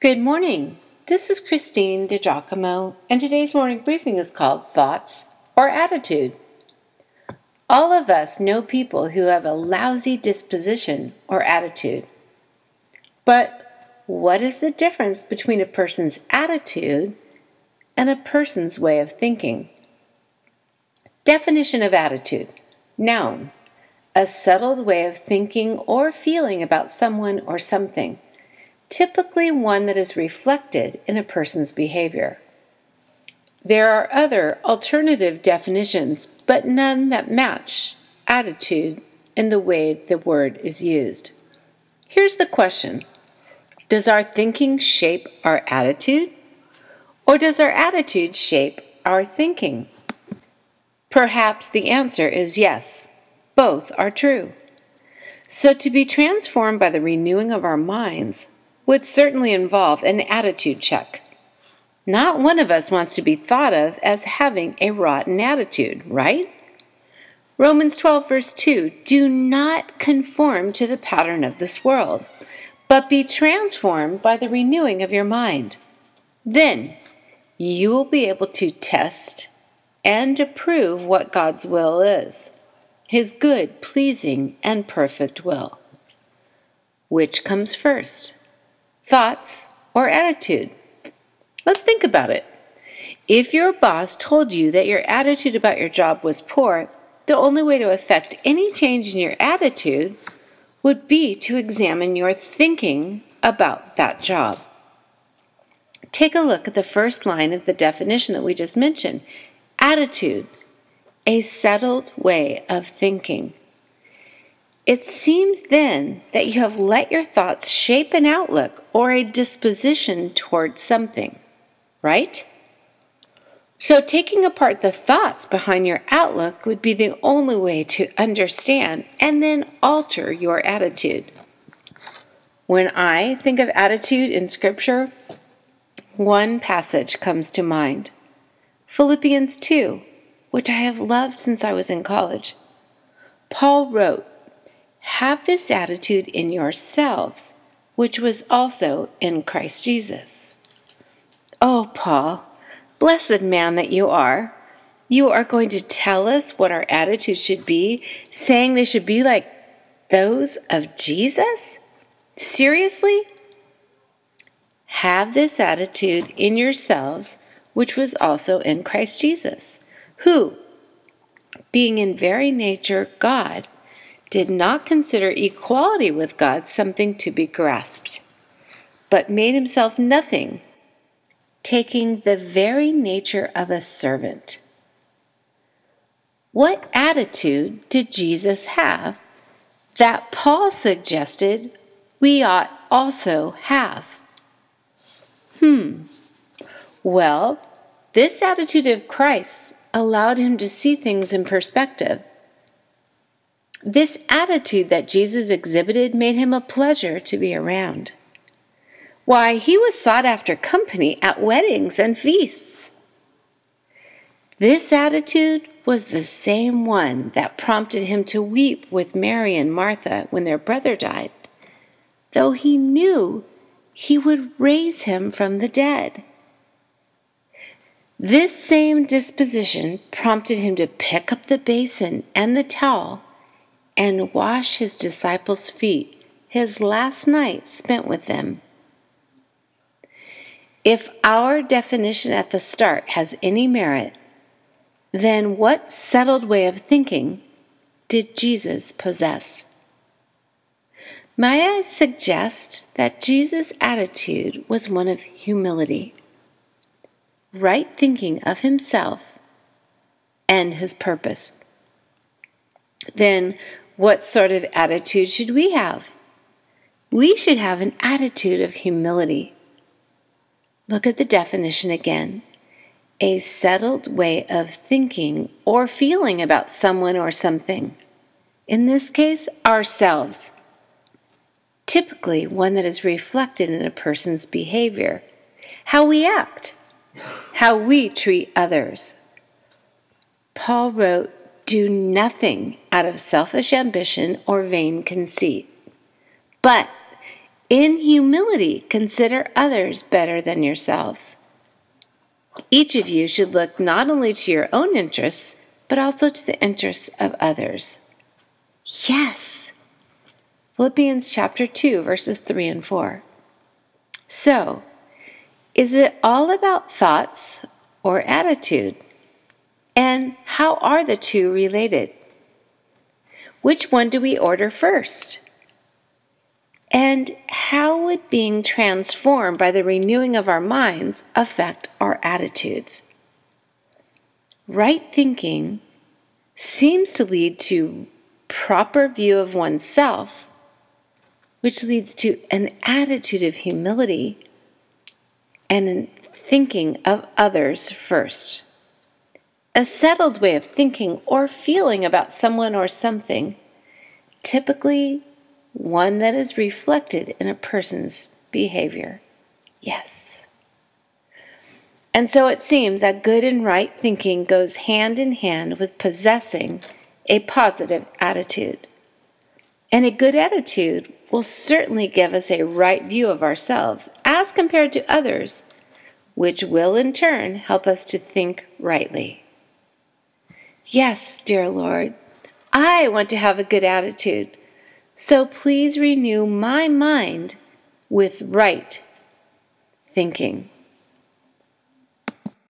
Good morning. This is Christine DiGiacomo, and today's morning briefing is called Thoughts or Attitude. All of us know people who have a lousy disposition or attitude. But what is the difference between a person's attitude and a person's way of thinking? Definition of attitude Noun, a settled way of thinking or feeling about someone or something typically one that is reflected in a person's behavior. There are other alternative definitions, but none that match attitude in the way the word is used. Here's the question Does our thinking shape our attitude? Or does our attitude shape our thinking? Perhaps the answer is yes, both are true. So, to be transformed by the renewing of our minds, would certainly involve an attitude check. Not one of us wants to be thought of as having a rotten attitude, right? Romans 12, verse 2 Do not conform to the pattern of this world, but be transformed by the renewing of your mind. Then you will be able to test and approve what God's will is His good, pleasing, and perfect will. Which comes first? Thoughts, or attitude. Let's think about it. If your boss told you that your attitude about your job was poor, the only way to affect any change in your attitude would be to examine your thinking about that job. Take a look at the first line of the definition that we just mentioned attitude, a settled way of thinking. It seems then that you have let your thoughts shape an outlook or a disposition towards something, right? So, taking apart the thoughts behind your outlook would be the only way to understand and then alter your attitude. When I think of attitude in Scripture, one passage comes to mind Philippians 2, which I have loved since I was in college. Paul wrote, have this attitude in yourselves, which was also in Christ Jesus. Oh, Paul, blessed man that you are. You are going to tell us what our attitude should be, saying they should be like those of Jesus? Seriously? Have this attitude in yourselves, which was also in Christ Jesus, who, being in very nature God, did not consider equality with God something to be grasped, but made himself nothing, taking the very nature of a servant. What attitude did Jesus have that Paul suggested we ought also have? Hmm. Well, this attitude of Christ allowed him to see things in perspective this attitude that Jesus exhibited made him a pleasure to be around. Why, he was sought after company at weddings and feasts. This attitude was the same one that prompted him to weep with Mary and Martha when their brother died, though he knew he would raise him from the dead. This same disposition prompted him to pick up the basin and the towel and wash his disciples' feet, his last night spent with them. If our definition at the start has any merit, then what settled way of thinking did Jesus possess? May I suggest that Jesus' attitude was one of humility, right thinking of himself and his purpose. Then what sort of attitude should we have? We should have an attitude of humility. Look at the definition again a settled way of thinking or feeling about someone or something. In this case, ourselves. Typically, one that is reflected in a person's behavior, how we act, how we treat others. Paul wrote, do nothing out of selfish ambition or vain conceit, but In humility, consider others better than yourselves. Each of you should look not only to your own interests, but also to the interests of others. Yes. Philippians chapter 2, verses 3 and 4. So, is it all about thoughts or attitude? How are the two related? Which one do we order first? And how would being transformed by the renewing of our minds affect our attitudes? Right thinking seems to lead to proper view of oneself, which leads to an attitude of humility and thinking of others first. A settled way of thinking or feeling about someone or something, typically one that is reflected in a person's behavior. Yes. And so it seems that good and right thinking goes hand in hand with possessing a positive attitude. And a good attitude will certainly give us a right view of ourselves as compared to others, which will in turn help us to think rightly. Yes, dear Lord, I want to have a good attitude, so please renew my mind with right thinking.